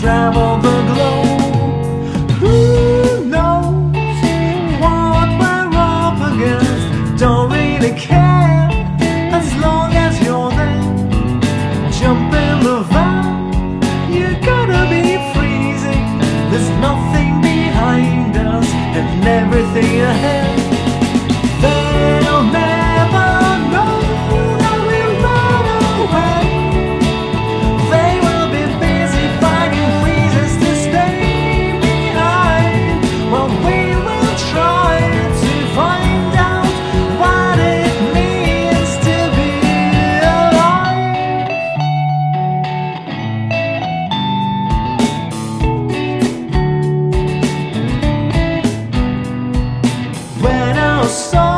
travel so